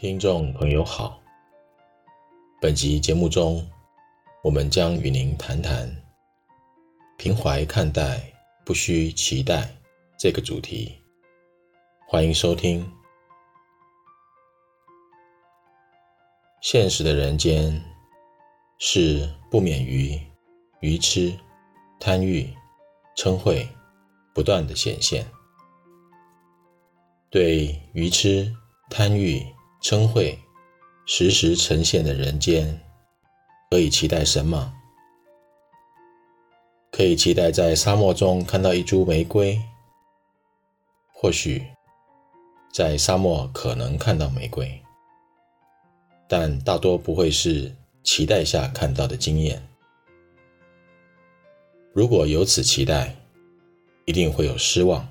听众朋友好，本集节目中，我们将与您谈谈“平怀看待，不需期待”这个主题。欢迎收听。现实的人间，是不免于愚痴、贪欲、嗔恚不断的显现。对愚痴、贪欲、嗔恚时时呈现的人间，可以期待什么？可以期待在沙漠中看到一株玫瑰。或许在沙漠可能看到玫瑰，但大多不会是期待下看到的经验。如果有此期待，一定会有失望；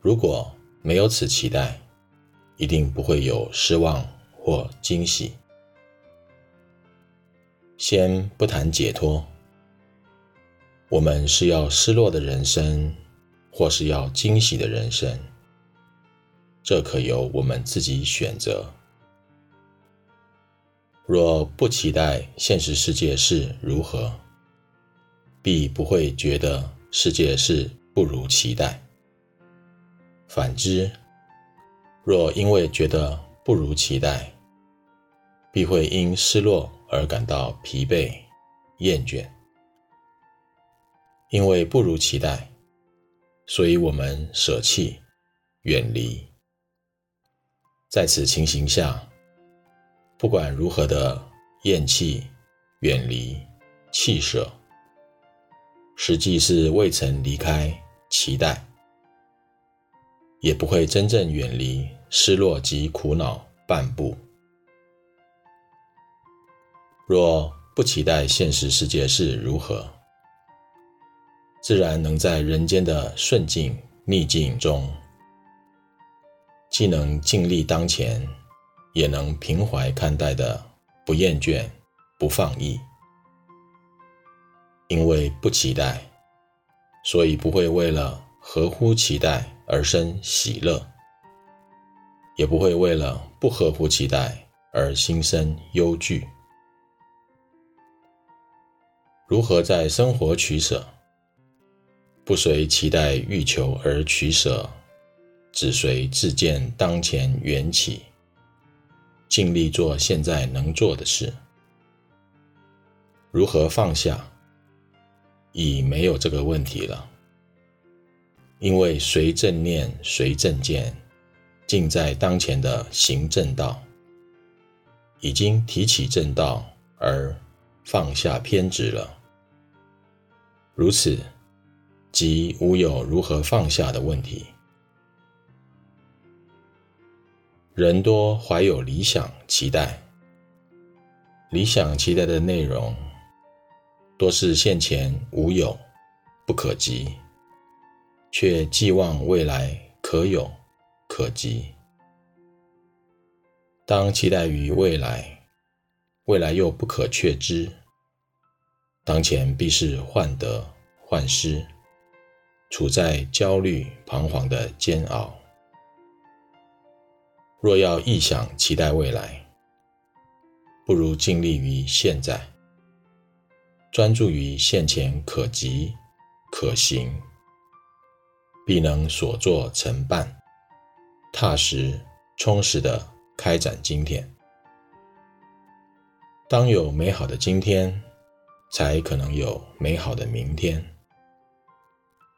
如果没有此期待，一定不会有失望或惊喜。先不谈解脱，我们是要失落的人生，或是要惊喜的人生，这可由我们自己选择。若不期待现实世界是如何，必不会觉得世界是不如期待。反之，若因为觉得不如期待，必会因失落而感到疲惫、厌倦。因为不如期待，所以我们舍弃、远离。在此情形下，不管如何的厌弃、远离、弃舍，实际是未曾离开期待，也不会真正远离失落及苦恼半步。若不期待现实世界是如何，自然能在人间的顺境逆境中，既能尽力当前。也能平怀看待的，不厌倦，不放逸。因为不期待，所以不会为了合乎期待而生喜乐，也不会为了不合乎期待而心生忧惧。如何在生活取舍？不随期待欲求而取舍，只随自见当前缘起。尽力做现在能做的事。如何放下？已没有这个问题了，因为随正念，随正见，尽在当前的行正道，已经提起正道而放下偏执了。如此，即无有如何放下的问题。人多怀有理想期待，理想期待的内容多是现前无有、不可及，却寄望未来可有、可及。当期待于未来，未来又不可确知，当前必是患得患失，处在焦虑彷徨的煎熬。若要臆想期待未来，不如尽力于现在，专注于现前可及可行，必能所作成办，踏实充实地开展今天。当有美好的今天，才可能有美好的明天，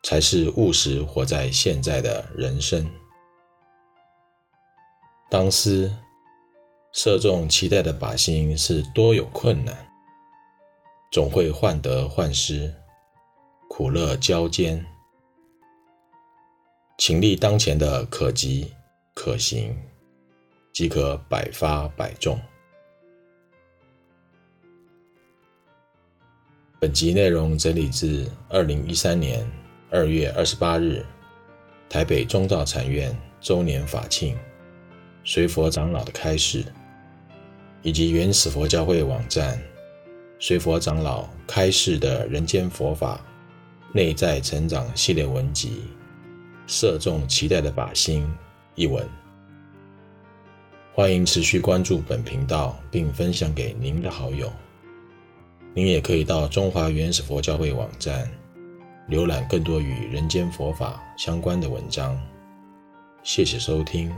才是务实活在现在的人生。当思射中期待的靶心是多有困难，总会患得患失，苦乐交煎。倾力当前的可及可行，即可百发百中。本集内容整理自二零一三年二月二十八日台北中道禅院周年法庆。随佛长老的开示，以及原始佛教会网站随佛长老开示的人间佛法内在成长系列文集《射中期待的靶心》一文。欢迎持续关注本频道，并分享给您的好友。您也可以到中华原始佛教会网站浏览更多与人间佛法相关的文章。谢谢收听。